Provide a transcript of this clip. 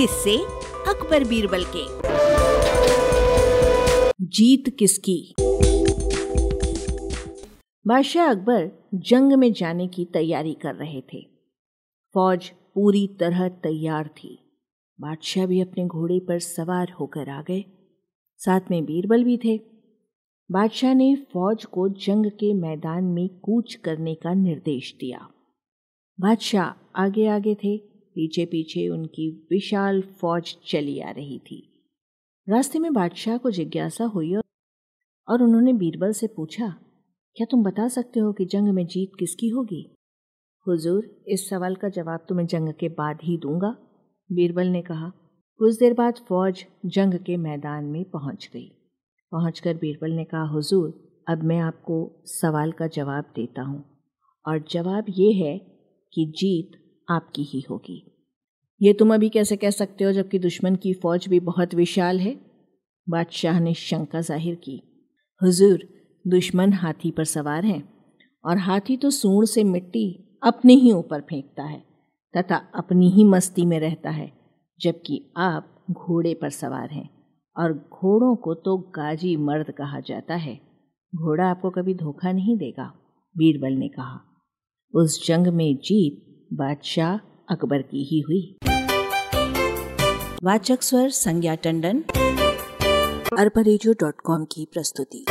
किससे? अकबर बीरबल के। जीत किसकी? बादशाह अकबर जंग में जाने की तैयारी कर रहे थे। फौज पूरी तरह तैयार थी। बादशाह भी अपने घोड़े पर सवार होकर आ गए। साथ में बीरबल भी थे। बादशाह ने फौज को जंग के मैदान में कूच करने का निर्देश दिया। बादशाह आगे आगे थे। पीछे पीछे उनकी विशाल फौज चली आ रही थी। रास्ते में बादशाह को जिज्ञासा हुई और उन्होंने बीरबल से पूछा, क्या तुम बता सकते हो कि जंग में जीत किसकी होगी? हुजूर, इस सवाल का जवाब तो मैं जंग के बाद ही दूँगा, बीरबल ने कहा। कुछ देर बाद फौज जंग के मैदान में पहुँच गई। पहुंचकर बीरबल ने कहा, हुजूर, अब मैं आपको सवाल का जवाब देता हूँ, और जवाब ये है कि जीत आपकी ही होगी। ये तुम अभी कैसे कह सकते हो जबकि दुश्मन की फौज भी बहुत विशाल है? बादशाह ने शंका ज़ाहिर की। हुजूर, दुश्मन हाथी पर सवार हैं और हाथी तो सूंड से मिट्टी अपने ही ऊपर फेंकता है तथा अपनी ही मस्ती में रहता है, जबकि आप घोड़े पर सवार हैं और घोड़ों को तो गाजी मर्द कहा जाता है। घोड़ा आपको कभी धोखा नहीं देगा, बीरबल ने कहा। उस जंग में जीत बादशाह अकबर की ही हुई। वाचक स्वर संज्ञा टंडन। अरबा की प्रस्तुति।